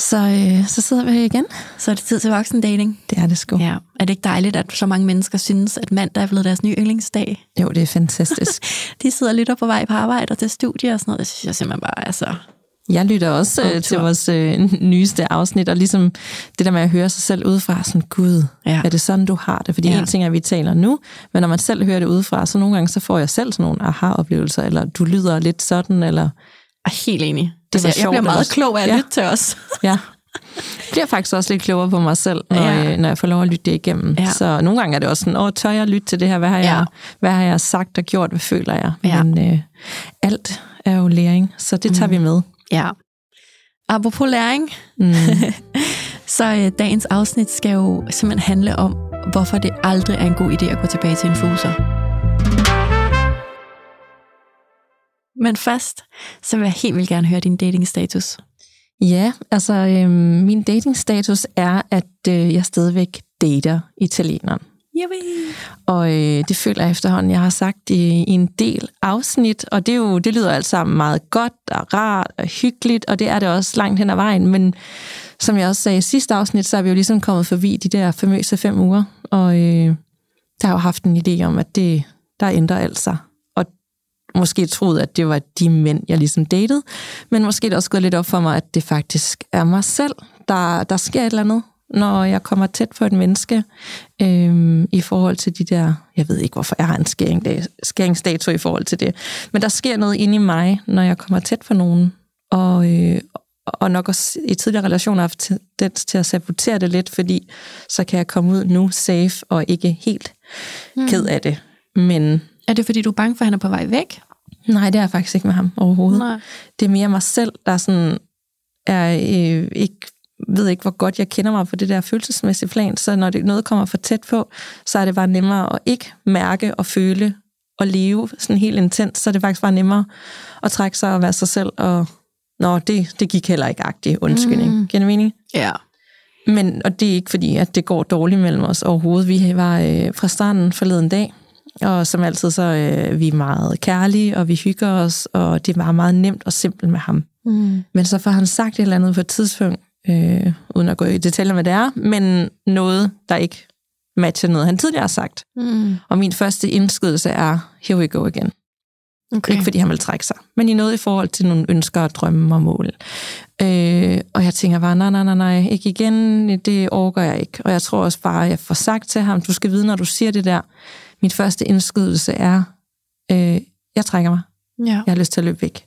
Så, øh, så sidder vi her igen. Så er det tid til voksen dating. Det er det sgu. Ja. Er det ikke dejligt, at så mange mennesker synes, at mandag er blevet deres nye yndlingsdag? Jo, det er fantastisk. De sidder og lytter på vej på arbejde og til studie og sådan noget. Det synes jeg simpelthen bare er så... Jeg lytter også øh, til vores øh, nyeste afsnit, og ligesom det der med at høre sig selv udefra, sådan, gud, Ja. er det sådan, du har det? Fordi Ja. en ting er, at vi taler nu, men når man selv hører det udefra, så nogle gange så får jeg selv sådan nogle aha-oplevelser, eller du lyder lidt sådan, eller Jeg er helt enig. Det var altså, jeg, jeg sjovt bliver meget også. klog af at Ja. lytte til os. ja. Jeg bliver faktisk også lidt klogere på mig selv, når, Ja. ja. når jeg får lov at lytte det igennem. Ja. Så nogle gange er det også sådan, åh, tør jeg lytte til det her? Hvad har, Ja. jeg, hvad har jeg sagt og gjort? Hvad føler jeg? Ja. Men øh, alt er jo læring, så det tager Mm. vi med. Ja. Apropos læring, Mm. så øh, dagens afsnit skal jo simpelthen handle om, hvorfor det aldrig er en god idé at gå tilbage til en fuser. Men først, så vil jeg helt vildt gerne høre din datingstatus. Ja, altså øhm, min datingstatus er, at øh, jeg stadigvæk dater italieneren. Yippie. Og øh, det føler jeg efterhånden, jeg har sagt i, i en del afsnit, og det, er jo, det lyder alt sammen meget godt og rart og hyggeligt, og det er det også langt hen ad vejen, men som jeg også sagde i sidste afsnit, så er vi jo ligesom kommet forbi de der famøse fem uger, og øh, der har jo haft en idé om, at det, der ændrer alt sig. Måske troet, at det var de mænd, jeg ligesom datede, men måske er det også gået lidt op for mig, at det faktisk er mig selv, der, der sker et eller andet, når jeg kommer tæt på et menneske, øhm, i forhold til de der, jeg ved ikke, hvorfor jeg har en skæring, skæringsdato i forhold til det, men der sker noget inde i mig, når jeg kommer tæt på nogen, og, øh, og nok også i tidligere relationer har haft tendens til at sabotere det lidt, fordi så kan jeg komme ud nu safe og ikke helt ked af det. Men Er det, fordi du er bange for, at han er på vej væk? nej, det er jeg faktisk ikke med ham overhovedet. Nej. Det er mere mig selv, der sådan er øh, ikke ved ikke, hvor godt jeg kender mig på det der følelsesmæssige plan, så når det, noget kommer for tæt på, så er det bare nemmere at ikke mærke og føle og leve sådan helt intens, så er det faktisk bare nemmere at trække sig og være sig selv, og nå, det, det gik heller ikke agtigt, undskyldning. Mm. Giver det mening? Ja. Men, og det er ikke fordi, at det går dårligt mellem os overhovedet. Vi var øh, fra starten forleden dag, og som altid, så øh, vi er meget kærlige, og vi hygger os, og det var meget nemt og simpelt med ham. Mm. Men så får han sagt et eller andet på et tidspunkt, øh, uden at gå i detaljer med det er, men noget, der ikke matcher noget, han tidligere har sagt. Mm. Og min første indskydelse er, here we go again. Okay. Ikke fordi han vil trække sig, men i noget i forhold til nogle ønsker og drømme og mål. Øh, og jeg tænker bare, nej, nej, nej, nej, ikke igen, det overgår jeg ikke. Og jeg tror også bare, at jeg får sagt til ham, du skal vide, når du siger det der, min første indskydelse er, øh, jeg trækker mig, Ja. jeg har lyst til at løbe væk.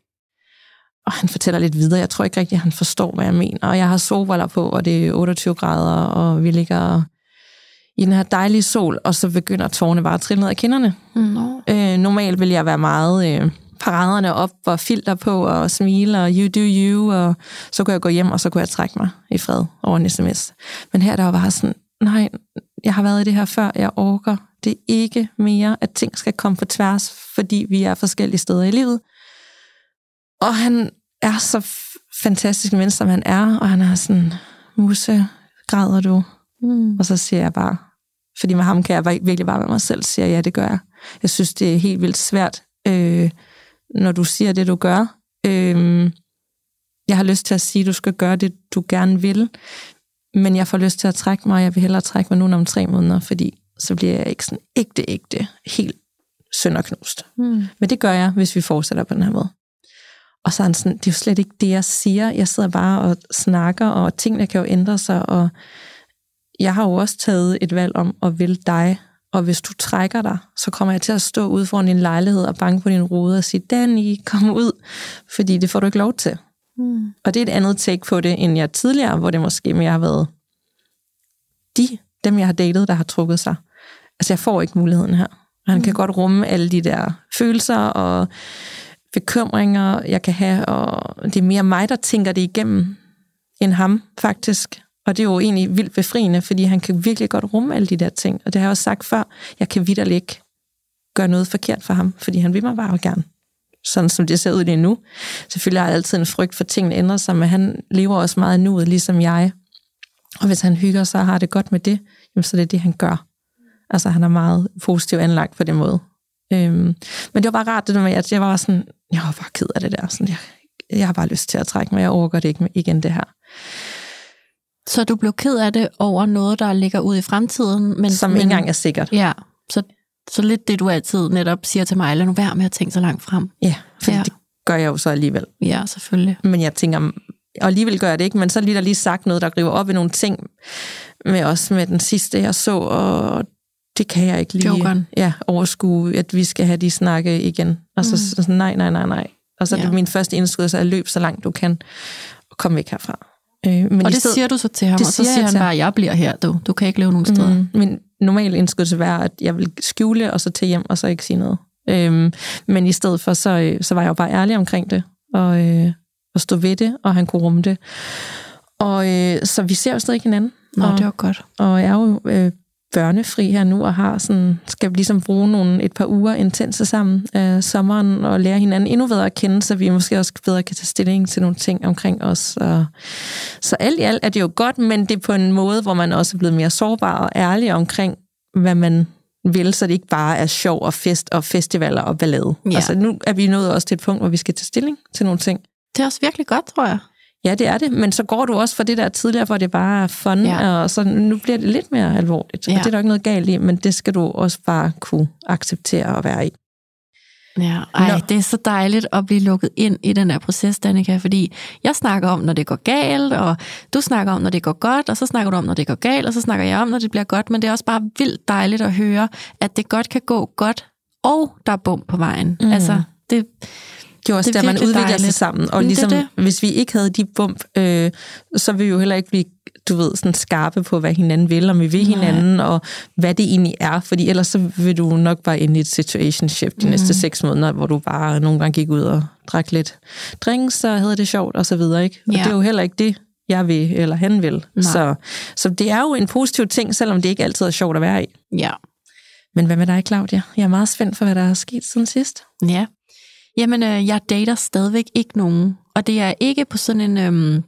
Og han fortæller lidt videre, jeg tror ikke rigtig, at han forstår, hvad jeg mener. Og jeg har solbriller på, og det er 28 grader, og vi ligger i den her dejlige sol, og så begynder tårerne bare at trille ned af kinderne. Nå. Øh, normalt vil jeg være meget øh, paraderne op og filter på og smile og you do you, og så kunne jeg gå hjem, og så kunne jeg trække mig i fred over en sms. Men her der var bare sådan, nej, jeg har været i det her før, jeg orker det ikke mere, at ting skal komme på tværs, fordi vi er forskellige steder i livet. Og han er så fantastisk en menneske, som han er, og han er sådan, Musse, græder du? Mm. Og så siger jeg bare, fordi med ham kan jeg virkelig bare med mig selv, siger jeg, ja, det gør jeg. Jeg synes, det er helt vildt svært, øh, når du siger det, du gør. Øh, jeg har lyst til at sige, at du skal gøre det, du gerne vil, men jeg får lyst til at trække mig, og jeg vil hellere trække mig nu om tre måneder, fordi så bliver jeg ikke sådan ægte, ægte, helt sønderknust. Mm. Men det gør jeg, hvis vi fortsætter på den her måde. Og så er han sådan, det er jo slet ikke det, jeg siger. Jeg sidder bare og snakker, og tingene kan jo ændre sig, og jeg har jo også taget et valg om at vil dig, og hvis du trækker dig, så kommer jeg til at stå ude foran din lejlighed og banke på din rude og sige, Danny, kom ud, fordi det får du ikke lov til. Mm. Og det er et andet take på det, end jeg tidligere, hvor det måske mere har været de, dem jeg har datet, der har trukket sig. Altså jeg får ikke muligheden her. Han mm. kan godt rumme alle de der følelser og bekymringer, jeg kan have, og det er mere mig, der tænker det igennem, end ham, faktisk. Og det er jo egentlig vildt befriende, fordi han kan virkelig godt rumme alle de der ting. Og det har jeg også sagt før, jeg kan vidderligt ikke gøre noget forkert for ham, fordi han vil mig bare gerne. Sådan som det ser ud lige nu. Selvfølgelig har jeg altid en frygt for, at tingene ændrer sig, men han lever også meget nuet, ligesom jeg. Og hvis han hygger sig og har det godt med det, jamen, så det er det, han gør. Altså, han er meget positiv anlagt på den måde. Øhm, men det var bare rart, det der med, at jeg var sådan, jeg var bare ked af det der. Sådan, jeg, jeg har bare lyst til at trække mig, jeg overgår det ikke igen, det her. Så du blev ked af det over noget, der ligger ud i fremtiden? Men, Som men, ikke engang er sikkert. Ja, så, så lidt det, du altid netop siger til mig, lad nu være med at tænke så langt frem. Ja, for ja. det gør jeg jo så alligevel. Ja, selvfølgelig. Men jeg tænker, og alligevel gør jeg det ikke, men så lige der lige sagt noget, der griber op i nogle ting, med os med den sidste, jeg så, og det kan jeg ikke lige ja, overskue, at vi skal have de snakke igen. Og så, mm. så, så nej, nej, nej, nej. Og så ja. det min første indskud, så er løb så langt du kan, og kom væk herfra. Øh, men og det sted, siger du så til ham, og så siger, siger han bare, jeg bliver her, du. Du kan ikke leve nogen steder. Mm, min normale indskud til være, at jeg vil skjule, og så til hjem, og så ikke sige noget. Øhm, men i stedet for, så, øh, så var jeg jo bare ærlig omkring det, og, øh, og stå ved det, og han kunne rumme det. Og øh, så vi ser jo stadig hinanden. Nå, og, det var godt. Og jeg er jo øh, børnefri her nu, og har sådan, skal ligesom bruge nogle, et par uger intense sammen øh, sommeren, og lære hinanden endnu bedre at kende, så vi måske også bedre kan tage stilling til nogle ting omkring os. Og, så alt i alt er det jo godt, men det er på en måde, hvor man også er blevet mere sårbar og ærlig omkring, hvad man vil, så det ikke bare er sjov og fest og festivaler og ballade. Ja. Altså nu er vi nået også til et punkt, hvor vi skal tage stilling til nogle ting. Det er også virkelig godt, tror jeg. Ja, det er det, men så går du også for det der tidligere, hvor det bare er fun, ja. og så nu bliver det lidt mere alvorligt. Ja. Og det er der ikke noget galt i, men det skal du også bare kunne acceptere og være i. Ja, ej, Nå. det er så dejligt at blive lukket ind i den der proces, Danika, fordi jeg snakker om, når det går galt, og du snakker om, når det går godt, og så snakker du om, når det går galt, og så snakker jeg om, når det bliver godt, men det er også bare vildt dejligt at høre, at det godt kan gå godt, og der er bum på vejen. Mm. Altså, det, det er også det er der, man udvikler dejligt. sig sammen. Og ligesom, det det. hvis vi ikke havde de bump, øh, så ville vi jo heller ikke blive du ved, sådan skarpe på, hvad hinanden vil, om vi vil Nej. hinanden, og hvad det egentlig er. Fordi ellers så vil du nok bare ind i et situationship de mm. næste seks måneder, hvor du bare nogle gange gik ud og drak lidt drinks, så havde det sjovt, og så videre. Ikke? Og ja. det er jo heller ikke det, jeg vil, eller han vil. Så, så det er jo en positiv ting, selvom det ikke altid er sjovt at være i. Ja. Men hvad med dig, Claudia? Jeg er meget spændt for, hvad der er sket siden sidst. Ja, Jamen, øh, jeg dater stadigvæk ikke nogen. Og det er ikke på sådan en... Øh,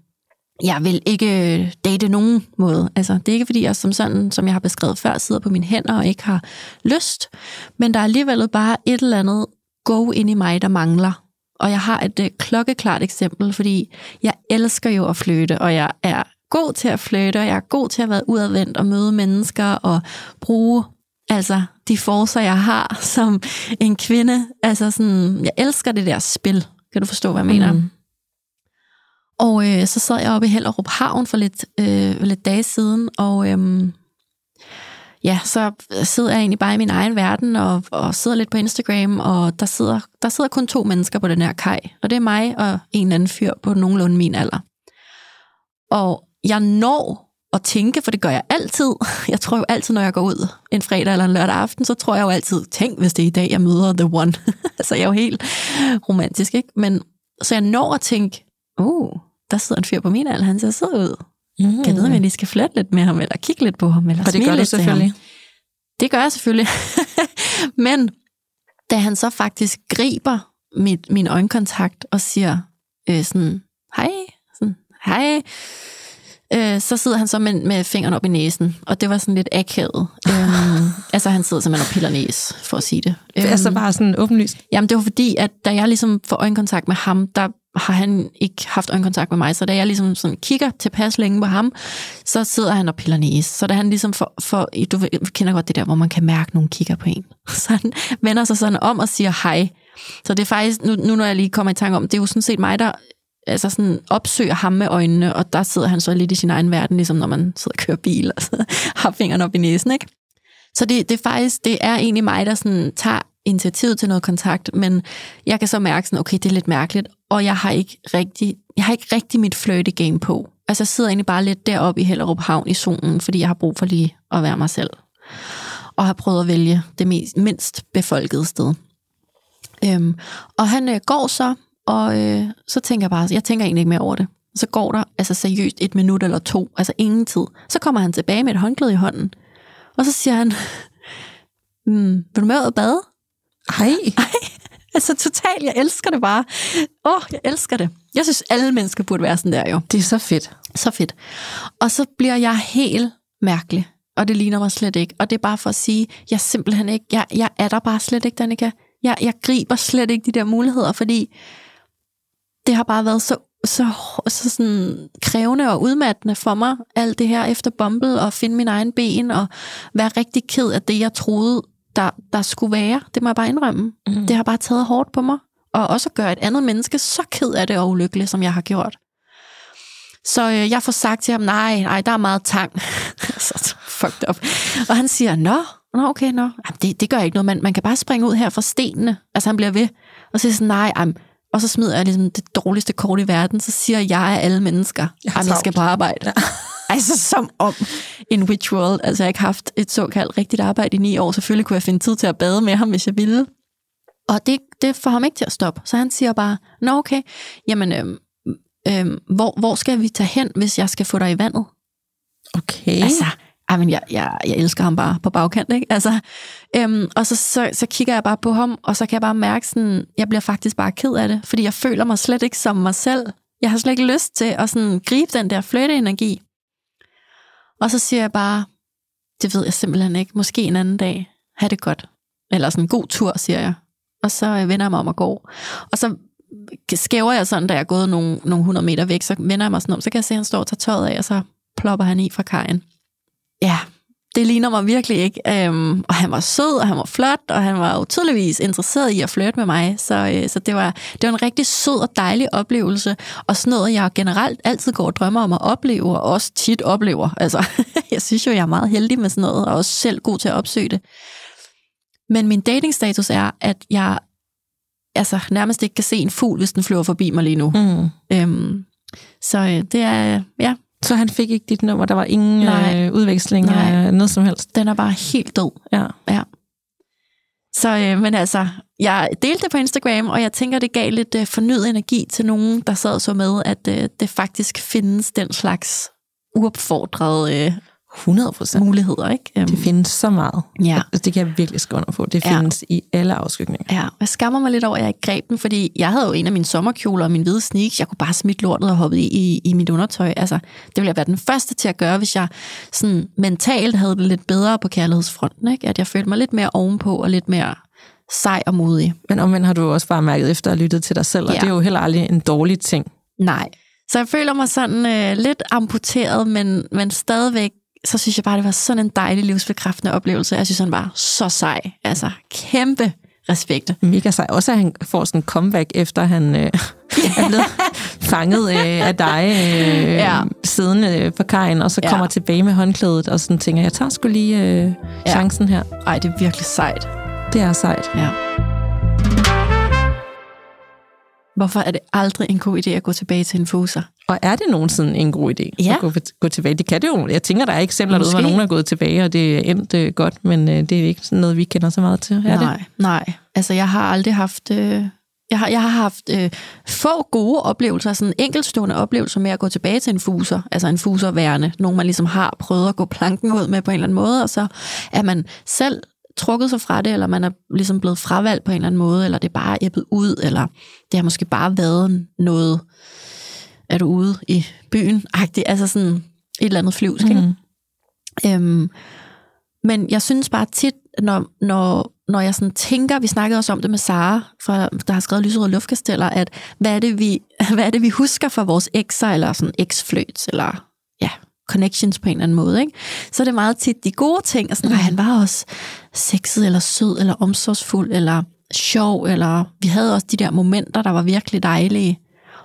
jeg vil ikke øh, date nogen måde. Altså, det er ikke, fordi jeg som sådan, som jeg har beskrevet før, sidder på mine hænder og ikke har lyst. Men der er alligevel bare et eller andet go ind i mig, der mangler. Og jeg har et øh, klokkeklart eksempel, fordi jeg elsker jo at flytte, og jeg er god til at flytte, og jeg er god til at være udadvendt og møde mennesker og bruge Altså, de forser, jeg har som en kvinde. Altså sådan, jeg elsker det der spil. Kan du forstå, hvad jeg mener? Mm. Og øh, så sad jeg oppe i Hellerup Havn for lidt, øh, lidt dage siden, og øh, ja, så sidder jeg egentlig bare i min egen verden, og, og sidder lidt på Instagram, og der sidder, der sidder kun to mennesker på den her kaj, og det er mig og en eller anden fyr på nogenlunde min alder. Og jeg når at tænke, for det gør jeg altid. Jeg tror jo altid, når jeg går ud en fredag eller en lørdag aften, så tror jeg jo altid, tænk hvis det er i dag, jeg møder The One. så jeg er jo helt romantisk, ikke? Men så jeg når at tænke, uh, der sidder en fyr på min alder, han ser sød ud. Mm. Kan jeg vide, om jeg lige skal flytte lidt med ham, eller kigge lidt på ham, eller og det gør du selvfølgelig. Det gør jeg selvfølgelig. Men da han så faktisk griber mit, min øjenkontakt og siger øh, sådan, hej, sådan, hej, øh, så sidder han så med, med fingeren op i næsen, og det var sådan lidt akavet. øhm, altså han sidder simpelthen og piller næs, for at sige det. Det er øhm, så bare sådan åbenlyst? Jamen det var fordi, at da jeg ligesom får øjenkontakt med ham, der har han ikke haft øjenkontakt med mig, så da jeg ligesom sådan kigger tilpas længe på ham, så sidder han og piller næs. Så da han ligesom for, for du kender godt det der, hvor man kan mærke, at nogen kigger på en. Så han vender sig sådan om og siger hej. Så det er faktisk, nu, nu når jeg lige kommer i tanke om, det er jo sådan set mig, der altså sådan opsøger ham med øjnene, og der sidder han så lidt i sin egen verden, ligesom når man sidder og kører bil, og så har fingrene op i næsen, ikke? Så det, det er faktisk, det er egentlig mig, der sådan tager initiativ til noget kontakt, men jeg kan så mærke sådan, okay, det er lidt mærkeligt, og jeg har ikke rigtig, jeg har ikke rigtig mit flirty game på. Altså jeg sidder egentlig bare lidt deroppe i Hellerup Havn i zonen, fordi jeg har brug for lige at være mig selv. Og har prøvet at vælge det mest, mindst befolkede sted. Øhm, og han øh, går så og øh, så tænker jeg bare, jeg tænker egentlig ikke mere over det. Så går der altså seriøst et minut eller to, altså ingen tid. Så kommer han tilbage med et håndklæde i hånden, og så siger han, mm, vil du med ud og bade? Ej. Ej, altså totalt, jeg elsker det bare. Åh, oh, jeg elsker det. Jeg synes, alle mennesker burde være sådan der jo. Det er så fedt. Så fedt. Og så bliver jeg helt mærkelig, og det ligner mig slet ikke. Og det er bare for at sige, jeg simpelthen ikke, jeg, jeg er der bare slet ikke, Danika. Jeg, jeg griber slet ikke de der muligheder, fordi det har bare været så, så, så sådan krævende og udmattende for mig, alt det her efter Bumble, og finde min egen ben, og være rigtig ked af det, jeg troede, der, der skulle være. Det må jeg bare indrømme. Mm. Det har bare taget hårdt på mig. Og også at gøre et andet menneske så ked af det og ulykkelig, som jeg har gjort. Så øh, jeg får sagt til ham, nej, nej, der er meget tang. så fucked up. Og han siger, nå, nå okay, nå. Jamen, det, det gør ikke noget, man, man kan bare springe ud her fra stenene. Altså han bliver ved. Og så siger sådan, nej, jamen, og så smider jeg ligesom det dårligste kort i verden, så siger jeg af alle mennesker, Jeg har jeg skal på arbejde. Ja. altså som om in which world. Altså jeg har ikke haft et såkaldt rigtigt arbejde i ni år. Selvfølgelig kunne jeg finde tid til at bade med ham, hvis jeg ville. Og det, det får ham ikke til at stoppe. Så han siger bare, nå okay, jamen øhm, øhm, hvor, hvor skal vi tage hen, hvis jeg skal få dig i vandet? Okay. Altså, ej, men jeg, jeg, jeg elsker ham bare på bagkant, ikke? Altså, øhm, og så, så, så kigger jeg bare på ham, og så kan jeg bare mærke sådan, jeg bliver faktisk bare ked af det, fordi jeg føler mig slet ikke som mig selv. Jeg har slet ikke lyst til at sådan gribe den der flytteenergi. Og så siger jeg bare, det ved jeg simpelthen ikke, måske en anden dag, ha' det godt. Eller sådan en god tur, siger jeg. Og så øh, vender jeg mig om og går. Og så skæver jeg sådan, da jeg er gået nogle, nogle 100 meter væk, så vender jeg mig sådan om, så kan jeg se, at han står og tager tøjet af, og så plopper han i fra kajen. Ja, det ligner mig virkelig ikke. Øhm, og han var sød, og han var flot, og han var jo tydeligvis interesseret i at flirte med mig. Så, øh, så det, var, det var en rigtig sød og dejlig oplevelse. Og sådan noget, jeg generelt altid går og drømmer om at opleve, og også tit oplever. Altså, jeg synes jo, jeg er meget heldig med sådan noget, og også selv god til at opsøge det. Men min datingstatus er, at jeg altså, nærmest ikke kan se en fugl, hvis den flyver forbi mig lige nu. Mm. Øhm, så øh, det er, ja, Så han fik ikke dit nummer, der var ingen Nej. øh, udveksling Nej. af noget som helst. den er bare helt død. Ja. Ja. Så, øh, men altså, jeg delte det på Instagram, og jeg tænker, det gav lidt øh, fornyet energi til nogen, der sad så med, at øh, det faktisk findes den slags uopfordrede øh, 100 procent. muligheder, ikke? Øhm, Det findes så meget. Ja. Altså, det kan jeg virkelig skrive under på. Det Ja. findes i alle afskygninger. Ja, jeg skammer mig lidt over, at jeg ikke greb den, fordi jeg havde jo en af mine sommerkjoler og min hvide sneaks. Jeg kunne bare smidt lortet og hoppe i, i, i mit undertøj. Altså, det ville jeg være den første til at gøre, hvis jeg sådan mentalt havde det lidt bedre på kærlighedsfronten. Ikke? At jeg følte mig lidt mere ovenpå og lidt mere sej og modig. Men omvendt har du også bare mærket efter og lyttet til dig selv, og Ja. det er jo heller aldrig en dårlig ting. Nej. Så jeg føler mig sådan øh, lidt amputeret, men, men stadigvæk, så synes jeg bare, det var sådan en dejlig livsbekræftende oplevelse. Jeg synes, han var så sej. Altså, kæmpe respekt. Mega sej. Også at han får sådan en comeback, efter han øh, er blevet fanget øh, af dig øh, Ja. siddende øh, på kajen, og så Ja. kommer tilbage med håndklædet, og sådan tænker, jeg tager sgu lige øh, Ja. chancen her. Ej, det er virkelig sejt. Det er sejt. Ja. Hvorfor er det aldrig en god idé at gå tilbage til en fuser? Og er det nogensinde en god idé Ja. at gå, gå tilbage? Det kan det jo. Jeg tænker, der er eksempler derude, hvor nogen er gået tilbage, og det er endt øh, godt, men øh, det er ikke sådan noget, vi kender så meget til. Er nej, det? nej. Altså, jeg har aldrig haft... Øh, jeg har, jeg har haft øh, få gode oplevelser, sådan enkeltstående oplevelser med at gå tilbage til en fuser, altså en fuserværende, nogen man ligesom har prøvet at gå planken ud med på en eller anden måde, og så er man selv trukket sig fra det, eller man er ligesom blevet fravalgt på en eller anden måde, eller det er bare æbbet ud, eller det har måske bare været noget, er du ude i byen, agtigt, altså sådan et eller andet flyvsk, ikke? Mm. Øhm, men jeg synes bare tit, når, når, når jeg sådan tænker, vi snakkede også om det med Sara, fra, der har skrevet Lyserød Luftkasteller, at hvad er, det, vi, hvad er det, vi husker fra vores ekser, eller sådan eksfløts, eller ja, connections på en eller anden måde, ikke? så er det meget tit de gode ting, og sådan, mm. han var også sexet, eller sød, eller omsorgsfuld, eller sjov, eller vi havde også de der momenter, der var virkelig dejlige.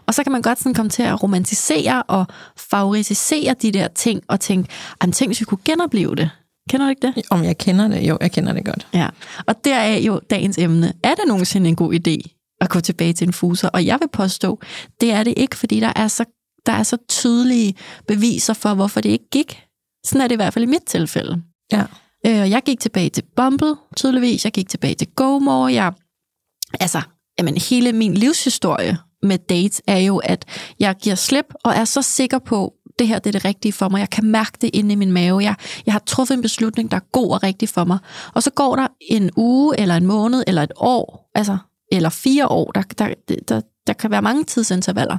Og så kan man godt sådan komme til at romantisere og favorisere de der ting, og tænke, "Ej, men tænk, hvis vi kunne genopleve det. Kender du ikke det? Om jeg kender det? Jo, jeg kender det godt. Ja. Og der er jo dagens emne. Er det nogensinde en god idé at gå tilbage til en fuser? Og jeg vil påstå, det er det ikke, fordi der er så, der er så tydelige beviser for, hvorfor det ikke gik. Sådan er det i hvert fald i mit tilfælde. Ja. Øh, jeg gik tilbage til Bumble, tydeligvis. Jeg gik tilbage til GoMore. Jeg, altså, jamen, hele min livshistorie med dates, er jo, at jeg giver slip og er så sikker på, det her det er det rigtige for mig. Jeg kan mærke det inde i min mave. Jeg, jeg har truffet en beslutning, der er god og rigtig for mig. Og så går der en uge, eller en måned, eller et år, altså, eller fire år. Der, der, der, der kan være mange tidsintervaller.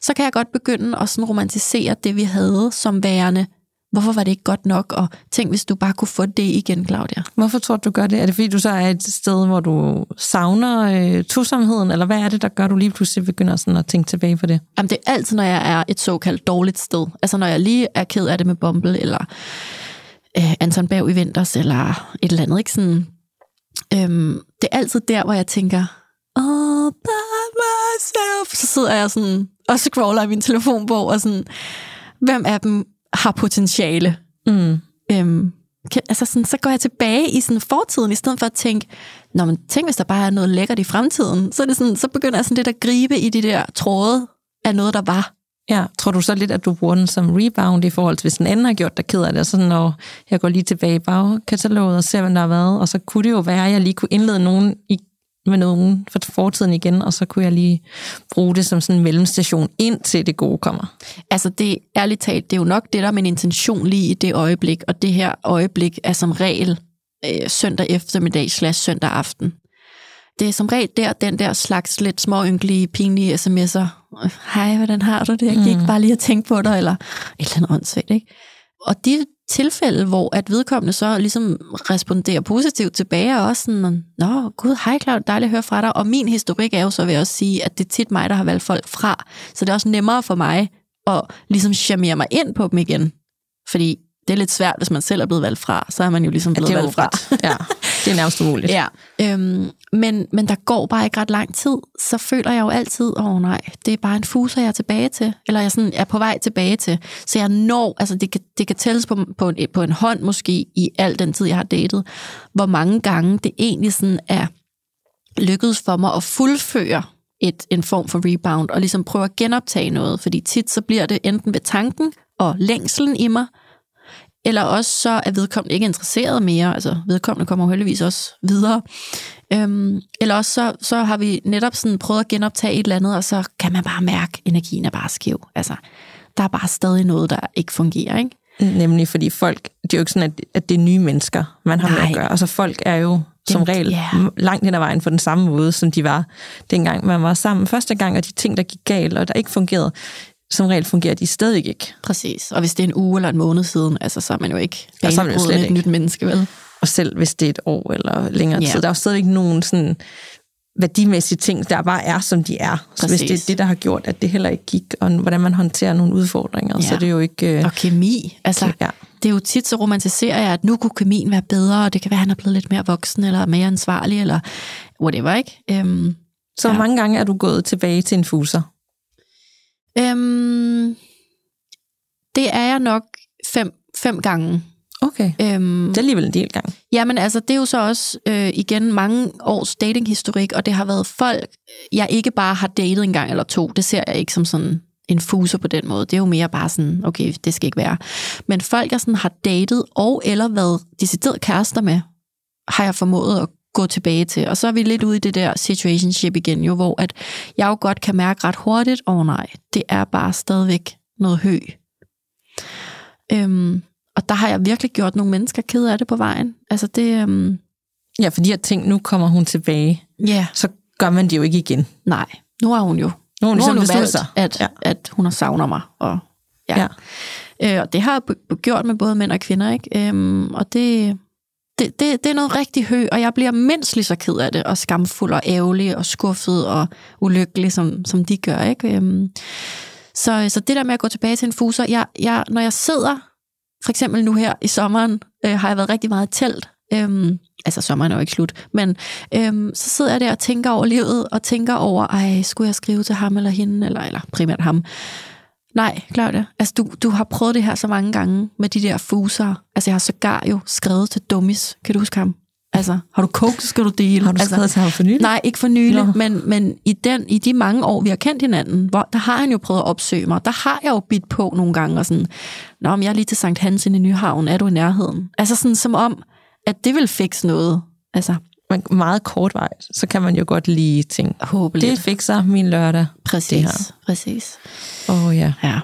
Så kan jeg godt begynde at sådan romantisere det, vi havde som værende hvorfor var det ikke godt nok, og tænk, hvis du bare kunne få det igen, Claudia. Hvorfor tror du, du gør det? Er det fordi, du så er et sted, hvor du savner øh, tosomheden, eller hvad er det, der gør, du lige pludselig begynder sådan at tænke tilbage på det? Jamen, det er altid, når jeg er et såkaldt dårligt sted. Altså, når jeg lige er ked af det med Bumble, eller øh, Anton Berg i Vinters, eller et eller andet, ikke sådan... Øhm, det er altid der, hvor jeg tænker, oh, by myself. Så sidder jeg sådan og scroller i min telefonbog, og sådan, hvem af dem har potentiale. Mm. Øhm, kan, altså sådan, så går jeg tilbage i sådan fortiden, i stedet for at tænke, Nå, men tænk, hvis der bare er noget lækkert i fremtiden. Så, er det sådan, så begynder jeg sådan lidt at gribe i de der tråde af noget, der var. Ja, tror du så lidt, at du bruger den som rebound i forhold til, hvis den anden har gjort dig ked af det, sådan når jeg går lige tilbage i bagkataloget og ser, hvad der har været, og så kunne det jo være, at jeg lige kunne indlede nogen i med nogen fra fortiden igen, og så kunne jeg lige bruge det som sådan en mellemstation, indtil det gode kommer. Altså det, ærligt talt, det er jo nok det, der er min intention lige i det øjeblik, og det her øjeblik er som regel øh, søndag eftermiddag slash søndag aften. Det er som regel der, den der slags lidt små ynkelige, pinlige sms'er. Hej, hvordan har du det? Jeg gik mm. bare lige at tænke på dig, eller et eller andet åndssvagt, ikke? Og de tilfælde, hvor at vedkommende så ligesom responderer positivt tilbage, og også sådan, Nå, gud, hej Claudia, dejligt at høre fra dig. Og min historik er jo så, vil jeg også sige, at det er tit mig, der har valgt folk fra. Så det er også nemmere for mig at ligesom charmere mig ind på dem igen. Fordi det er lidt svært, hvis man selv er blevet valgt fra, så er man jo ligesom blevet ja, valgt fra. ja, det er nærmest umuligt. Ja, øhm, men, men der går bare ikke ret lang tid, så føler jeg jo altid, åh oh, nej, det er bare en fuser, jeg er tilbage til, eller jeg sådan er på vej tilbage til. Så jeg når, altså det kan, det kan tælles på, på, en, på en hånd måske i al den tid, jeg har datet, hvor mange gange det egentlig sådan er lykkedes for mig at fuldføre et, en form for rebound, og ligesom prøve at genoptage noget, fordi tit så bliver det enten ved tanken og længselen i mig, eller også så er vedkommende ikke interesseret mere, altså vedkommende kommer heldigvis også videre. Øhm, eller også så, så har vi netop sådan prøvet at genoptage et eller andet, og så kan man bare mærke, at energien er bare skæv. Altså, der er bare stadig noget, der ikke fungerer, ikke? Nemlig fordi folk, det er jo ikke sådan, at, at det er nye mennesker, man har Nej. med at gøre. Altså folk er jo som regel yeah. langt hen ad vejen på den samme måde, som de var dengang man var sammen første gang, og de ting, der gik galt, og der ikke fungerede, som regel fungerer de stadig ikke. Præcis. Og hvis det er en uge eller en måned siden, altså, så er man jo ikke ja, så er man jo slet et nyt menneske, vel? Og selv hvis det er et år eller længere ja. tid. Der er jo stadig ikke nogen sådan værdimæssige ting, der bare er, som de er. Så Præcis. hvis det er det, der har gjort, at det heller ikke gik, og hvordan man håndterer nogle udfordringer, ja. så er det jo ikke... Øh, og kemi. Altså, ja. det er jo tit, så romantiserer jeg, at nu kunne kemien være bedre, og det kan være, at han er blevet lidt mere voksen, eller mere ansvarlig, eller whatever, ikke? Um, så ja. mange gange er du gået tilbage til en fuser? Øhm, det er jeg nok fem, fem gange. Okay, øhm, det er alligevel en del gang. Jamen altså, det er jo så også øh, igen mange års datinghistorik, og det har været folk, jeg ikke bare har datet en gang eller to. Det ser jeg ikke som sådan en fuser på den måde. Det er jo mere bare sådan, okay, det skal ikke være. Men folk, jeg sådan har datet og eller været decideret kærester med, har jeg formået at gå tilbage til. Og så er vi lidt ude i det der situationship igen, jo, hvor at jeg jo godt kan mærke ret hurtigt, åh oh, nej, det er bare stadigvæk noget hø. Øhm, og der har jeg virkelig gjort nogle mennesker ked af det på vejen. Altså det... Øhm, ja, for de her ting, nu kommer hun tilbage. Ja. Yeah. Så gør man det jo ikke igen. Nej, nu er hun jo... Nu har hun, nu har ligesom hun valgt, at, ja. at hun har savner mig. Og, ja. ja. Øh, og det har jeg gjort med både mænd og kvinder, ikke? Øhm, og det, det, det, det er noget rigtig hø, og jeg bliver mindst lige så ked af det, og skamfuld og ærgerlig og skuffet og ulykkelig, som, som de gør. Ikke? Øhm, så, så det der med at gå tilbage til en fuser, jeg, jeg, når jeg sidder, for eksempel nu her i sommeren, øh, har jeg været rigtig meget telt, øhm, altså sommeren er jo ikke slut, men øhm, så sidder jeg der og tænker over livet, og tænker over, ej, skulle jeg skrive til ham eller hende, eller, eller primært ham, Nej, Claudia. Altså, du, du har prøvet det her så mange gange med de der fuser. Altså, jeg har sågar jo skrevet til Dummies. Kan du huske ham? Altså, har du coke, skal du dele. Har du altså, skrevet til ham for nylig? Nej, ikke for nylig, no. men, men i, den, i de mange år, vi har kendt hinanden, hvor, der har han jo prøvet at opsøge mig. Der har jeg jo bidt på nogle gange og sådan, Nå, men jeg er lige til Sankt Hans i Nyhavn, er du i nærheden? Altså sådan som om, at det vil fikse noget. Altså, man, meget kortvarigt, så kan man jo godt lige tænke, Håbe det lidt. fikser min lørdag. Præcis, det her. præcis. Åh oh, ja. Ja.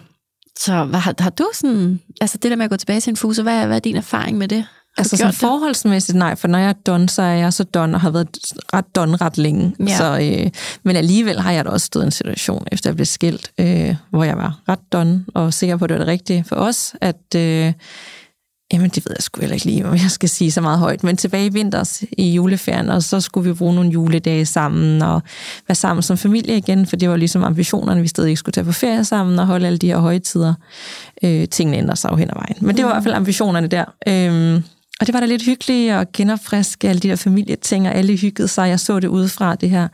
Så hvad, har, har du sådan, altså det der med at gå tilbage til en fuser, hvad, hvad er din erfaring med det? Har Altså sådan det? forholdsmæssigt nej, for når jeg er don, så er jeg så don og har været ret don ret længe. Ja. Så, øh, men alligevel har jeg da også stået i en situation, efter jeg blev skilt, øh, hvor jeg var ret don og sikker på, at det var det rigtige for os, at øh, Jamen, det ved jeg sgu heller ikke lige, om jeg skal sige så meget højt. Men tilbage i vinters i juleferien, og så skulle vi bruge nogle juledage sammen, og være sammen som familie igen, for det var ligesom ambitionerne, vi stadig ikke skulle tage på ferie sammen, og holde alle de her højtider. Øh, tingene ændrer sig jo hen ad vejen. Men det var i hvert fald ambitionerne der. Øhm, og det var da lidt hyggeligt at genopfriske alle de der familieting, og alle hyggede sig. Jeg så det udefra, det her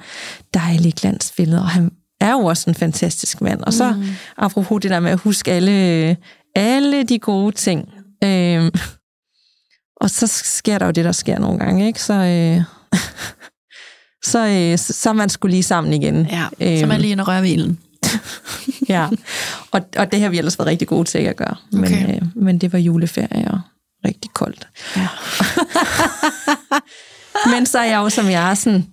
dejlige glansbillede, og han er jo også en fantastisk mand. Og så, mm. apropos det der med at huske alle, alle de gode ting, Øhm, og så sker der jo det, der sker nogle gange, ikke? Så, øh, så, øh, så, så er man skulle lige sammen igen. Ja, så er man Øhm, lige inde og røre ved ilden. ja. Og, og det har vi ellers været rigtig gode til at gøre. Men, Okay. øh, men det var juleferie og rigtig koldt. Ja. Men så er jeg jo som jeg er sådan,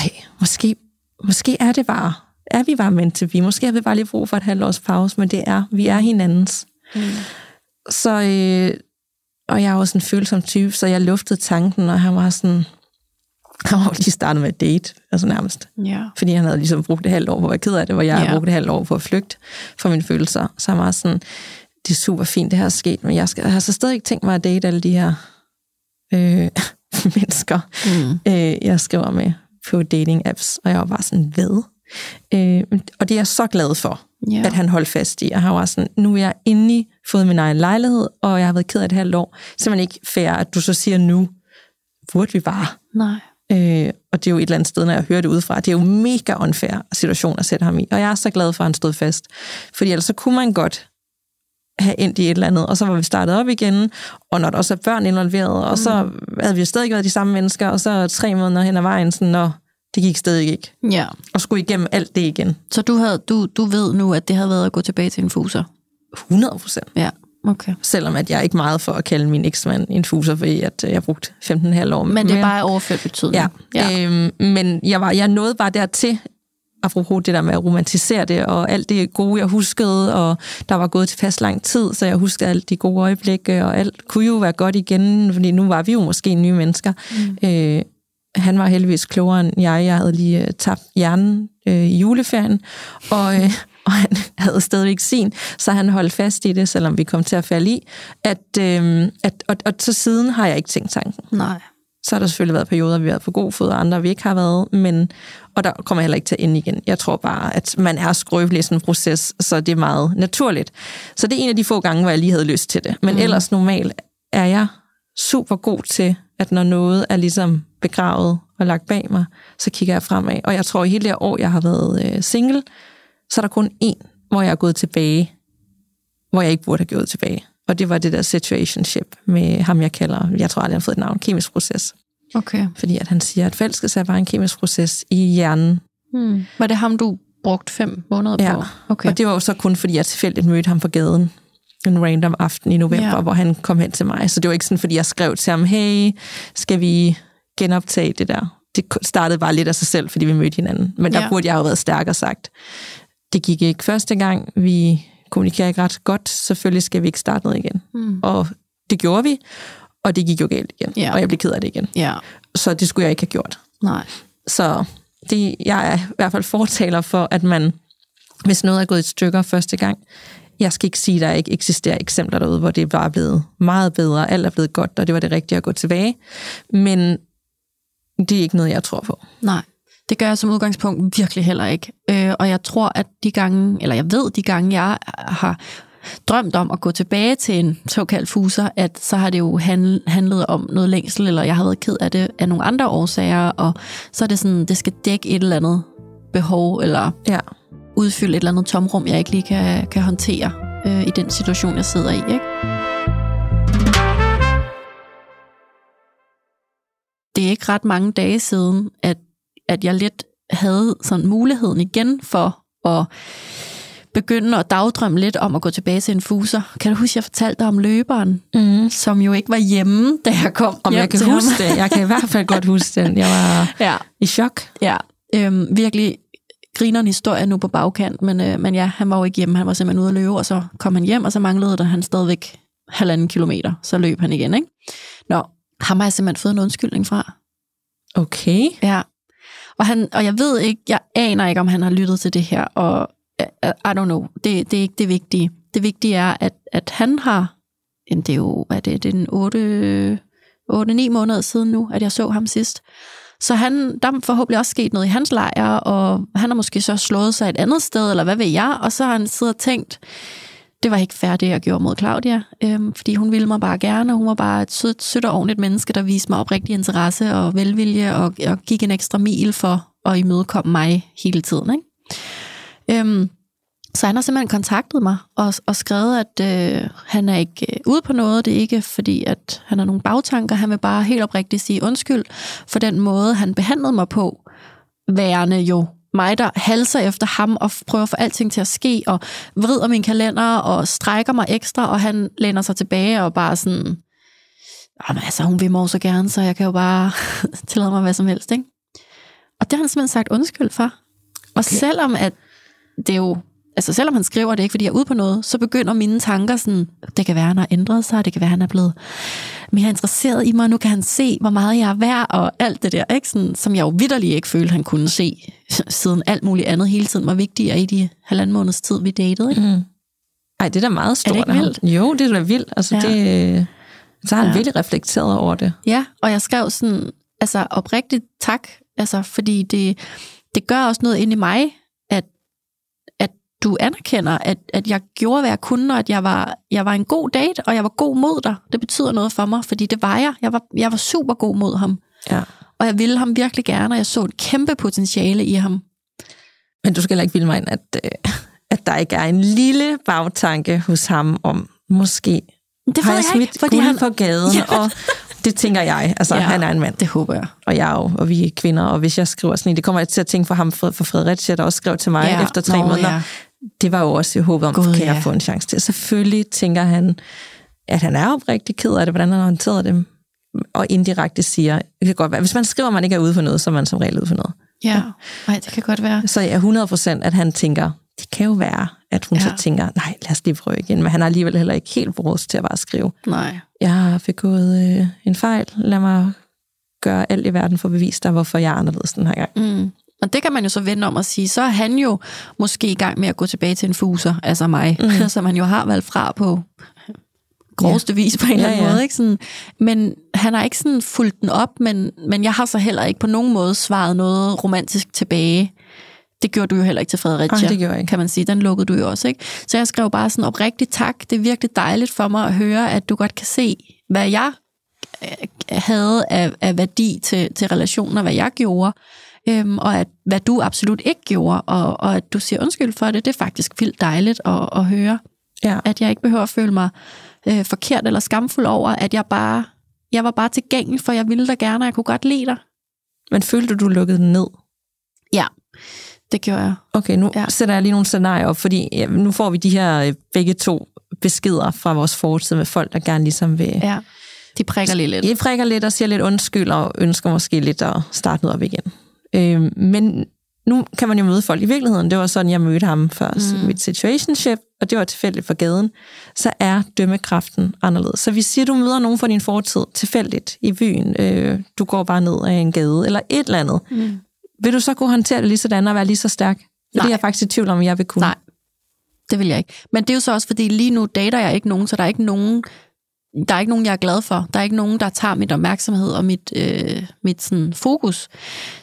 ej, måske, måske er det bare, er vi bare ment til vi. Måske har vi bare lige brug for et halvt års pause, men det er, vi er hinandens. Mm. Så, øh, og jeg er også en følsom type, så jeg luftede tanken, og han var sådan, han var lige startet med at date, altså nærmest. Ja. Fordi han havde ligesom brugt et halvt år på at være ked af det, hvor jeg Ja. har brugt et halvt år på at flygte fra mine følelser. Så han var sådan, det er super fint, det her er sket, men jeg, skal, jeg har så stadig ikke tænkt mig at date alle de her øh, mennesker, Mm. øh, jeg skriver med på dating apps, og jeg var bare sådan, hvad? Øh, og det er jeg så glad for, Ja. at han holdt fast i. Og han var sådan, nu er jeg endelig fået min egen lejlighed, og jeg har været ked af et halvt år. Simpelthen ikke fair, at du så siger nu, burde vi bare. Nej. Øh, og det er jo et eller andet sted, når jeg hører det udefra, det er jo mega unfair situation at sætte ham i. Og jeg er så glad for, at han stod fast. Fordi ellers så kunne man godt have endt i et eller andet, og så var vi startet op igen, og når der også er børn involveret, og så havde vi stadig været de samme mennesker, og så tre måneder hen ad vejen, sådan, og det gik stadig ikke. Ja. Og skulle igennem alt det igen. Så du, havde, du, du ved nu, at det havde været at gå tilbage til en fuser? 100 procent. Ja. Okay. Selvom at jeg er ikke meget for at kalde min eksmand en fuser, fordi at øh, jeg har brugt 15,5 år. Men det er bare overført betydning. Ja, ja. Øhm, men jeg, var, jeg nåede bare dertil, apropos det der med at romantisere det, og alt det gode, jeg huskede, og der var gået til fast lang tid, så jeg huskede alt de gode øjeblikke, og alt kunne jo være godt igen, fordi nu var vi jo måske nye mennesker. Mm. Øh, han var heldigvis klogere end jeg. Jeg havde lige øh, tabt hjernen øh, i juleferien, og, øh, og han havde stadigvæk sin, så han holdt fast i det, selvom vi kom til at falde i. At, øh, at, og, og så siden har jeg ikke tænkt tanken. Nej. Så har der selvfølgelig været perioder, vi har været på god fod, og andre vi ikke har været, men, og der kommer jeg heller ikke til at ende igen. Jeg tror bare, at man er skrøbelig i sådan en proces, så det er meget naturligt. Så det er en af de få gange, hvor jeg lige havde lyst til det. Men mm. ellers normalt er jeg super god til, at når noget er ligesom begravet og lagt bag mig, så kigger jeg fremad. Og jeg tror, i hele det år, jeg har været øh, single, så er der kun én, hvor jeg er gået tilbage, hvor jeg ikke burde have gået tilbage. Og det var det der situationship med ham, jeg kalder, jeg tror aldrig, han har fået et navn, kemisk proces. Okay. Fordi at han siger, at forelskelse er bare en kemisk proces i hjernen. Hmm. Var det ham, du brugte fem måneder Ja. på? Okay. Og det var jo så kun, fordi jeg tilfældigt mødte ham på gaden en random aften i november, Ja. ja. hvor han kom hen til mig. Så det var ikke sådan, fordi jeg skrev til ham, hey, skal vi genoptage det der? Det startede bare lidt af sig selv, fordi vi mødte hinanden. Men der Ja. ja. burde jeg jo have været stærk og sagt, det gik ikke første gang, vi kommunikerer ikke ret godt, selvfølgelig skal vi ikke starte noget igen. Hmm. Og det gjorde vi, og det gik jo galt igen. Ja. Og jeg blev ked af det igen. Ja. Så det skulle jeg ikke have gjort. Nej. Så det, jeg er i hvert fald fortaler for, at man, hvis noget er gået i stykker første gang, jeg skal ikke sige, at der ikke eksisterer eksempler derude, hvor det bare er blevet meget bedre, alt er blevet godt, og det var det rigtige at gå tilbage. Men det er ikke noget, jeg tror på. Nej. Det gør jeg som udgangspunkt virkelig heller ikke. Øh, og jeg tror, at de gange, eller jeg ved de gange, jeg har drømt om at gå tilbage til en såkaldt fuser, at så har det jo handl- handlet om noget længsel, eller jeg har været ked af det af nogle andre årsager, og så er det sådan, det skal dække et eller andet behov, eller Ja, udfylde et eller andet tomrum, jeg ikke lige kan, kan håndtere øh, i den situation, jeg sidder i. Ikke? Det er ikke ret mange dage siden, at, at jeg lidt havde sådan muligheden igen for at begynde at dagdrømme lidt om at gå tilbage til en fuser. Kan du huske, jeg fortalte dig om løberen, Mm. som jo ikke var hjemme, da jeg kom Om hjem jeg kan til huske ham? det. Jeg kan i hvert fald godt huske den. Jeg var Ja, i chok. ja. Øhm, virkelig griner en historie nu på bagkant, men, øh, men ja, han var jo ikke hjemme. Han var simpelthen ude at løbe, og så kom han hjem, og så manglede der han stadigvæk halvanden kilometer. Så løb han igen, ikke? Nå, ham har jeg simpelthen fået en undskyldning fra. Okay. Ja. Og, han, og jeg ved ikke, jeg aner ikke, om han har lyttet til det her, og øh, I don't know, det, det er ikke det vigtige. Det vigtige er, at, at han har, jamen det er jo, hvad er det, det er den 8, 8-9 måneder siden nu, at jeg så ham sidst. Så han, der er forhåbentlig også sket noget i hans lejr, og han har måske så slået sig et andet sted, eller hvad ved jeg, og så har han siddet og tænkt, det var ikke fair, det jeg gjorde mod Claudia, øhm, fordi hun ville mig bare gerne, og hun var bare et sødt, sødt og ordentligt menneske, der viste mig oprigtig interesse og velvilje, og, og gik en ekstra mil for at imødekomme mig hele tiden. Ikke? Øhm, så han har simpelthen kontaktet mig og, og skrevet, at øh, han er ikke øh, ude på noget. Det er ikke fordi, at han har nogle bagtanker. Han vil bare helt oprigtigt sige undskyld for den måde, han behandlede mig på, værende jo mig, der halser efter ham og prøver at få alting til at ske, og vrider min kalender og strækker mig ekstra, og han læner sig tilbage og bare sådan, Jamen, altså, hun vil mig så gerne, så jeg kan jo bare tillade mig hvad som helst, ikke? Og det har han simpelthen sagt undskyld for. Og Okay. selvom at det jo, altså selvom han skriver det ikke, fordi jeg er ude på noget, så begynder mine tanker sådan, det kan være, han har ændret sig, det kan være, han er blevet mere interesseret i mig, nu kan han se, hvor meget jeg er værd, og alt det der, ikke? Sådan, som jeg jo vidderligt ikke følte, han kunne se, siden alt muligt andet hele tiden var vigtigere i de halvanden måneds tid, vi datede, ikke? Mm. Ej, det er da meget stort. ikke af ham. vildt? Jo, det er da vildt. Altså, Ja. det, så har han Ja. virkelig reflekteret over det. Ja, og jeg skrev sådan, altså oprigtigt tak, altså fordi det, det gør også noget ind i mig, du anerkender, at, at jeg gjorde, hvad jeg kunne, og at jeg var, jeg var en god date, og jeg var god mod dig. Det betyder noget for mig, fordi det var jeg. Jeg var, jeg var super god mod ham. Ja. Og jeg ville ham virkelig gerne, og jeg så et kæmpe potentiale i ham. Men du skal heller ikke vilde mig ind, at, øh, at der ikke er en lille bagtanke hos ham om, måske Det har jeg jeg smidt ikke, fordi han... på gaden, Ja. og det tænker jeg. Altså, Ja. han er en mand, Det håber jeg. og jeg er jo, og vi er kvinder, og hvis jeg skriver sådan en, det kommer jeg til at tænke for ham, for, Fredericia, der også skrev til mig ja. efter tre Nå, måneder. ja. Det var jo også i håbet om, God, kan ja. jeg få en chance til. Selvfølgelig tænker han, at han er oprigtig ked af det, hvordan han har håndteret det, og indirekte siger, det kan godt være, hvis man skriver, at man ikke er ude for noget, så er man som regel ude for noget. Ja, Nej, det kan godt være. Så jeg er 100 procent, at han tænker, det kan jo være, at hun Ja. ja. så tænker, nej, lad os lige prøve igen. Men han har alligevel heller ikke helt vores til at bare skrive, Nej. jeg har begået øh, en fejl, lad mig gøre alt i verden for at bevise dig, hvorfor jeg er anderledes den her gang. Mm. Og det kan man jo så vende om at sige, så er han jo måske i gang med at gå tilbage til en fuser, altså mig, mm. som han jo har valgt fra på groveste vis på en eller anden Ja, ja. måde. Ikke? Sådan, men han har ikke sådan fulgt den op, men, men jeg har så heller ikke på nogen måde svaret noget romantisk tilbage. Det gjorde du jo heller ikke til Fredericia, Nej, det ikke. kan man sige. Den lukkede du jo også, ikke? Så jeg skrev bare sådan oprigtigt tak. Det er virkelig dejligt for mig at høre, at du godt kan se, hvad jeg øh, havde af, af værdi til, til relationen, og hvad jeg gjorde, øhm, og at, hvad du absolut ikke gjorde, og, og at du siger undskyld for det, det er faktisk vildt dejligt at, at høre, Ja. at jeg ikke behøver at føle mig øh, forkert eller skamfuld over, at jeg bare, jeg var bare tilgængelig, for jeg ville da gerne, og jeg kunne godt lide dig. Men følte du, du lukkede den ned? Ja, det gjorde jeg. Okay, nu Ja. sætter jeg lige nogle scenarier op, fordi ja, nu får vi de her øh, begge to beskeder fra vores fortid med folk, der gerne ligesom vil... Ja, de prikker lige lidt. I prikker lidt og siger lidt undskyld og ønsker måske lidt at starte noget op igen. Øh, men nu kan man jo møde folk i virkeligheden. Det var sådan, jeg mødte ham først mm. mit situationship, og det var tilfældigt for gaden. Så er dømmekraften anderledes. Så vi siger, du møder nogen fra din fortid tilfældigt i byen. Øh, du går bare ned ad en gade eller et eller andet. Mm. Vil du så kunne håndtere det lige sådan og være lige så stærk? Nej. det er jeg faktisk i tvivl om, jeg vil kunne. Nej, det vil jeg ikke. Men det er jo så også, fordi lige nu dater jeg ikke nogen, så der er ikke nogen, der er ikke nogen, jeg er glad for. Der er ikke nogen, der tager mit opmærksomhed og mit, øh, mit sådan, fokus.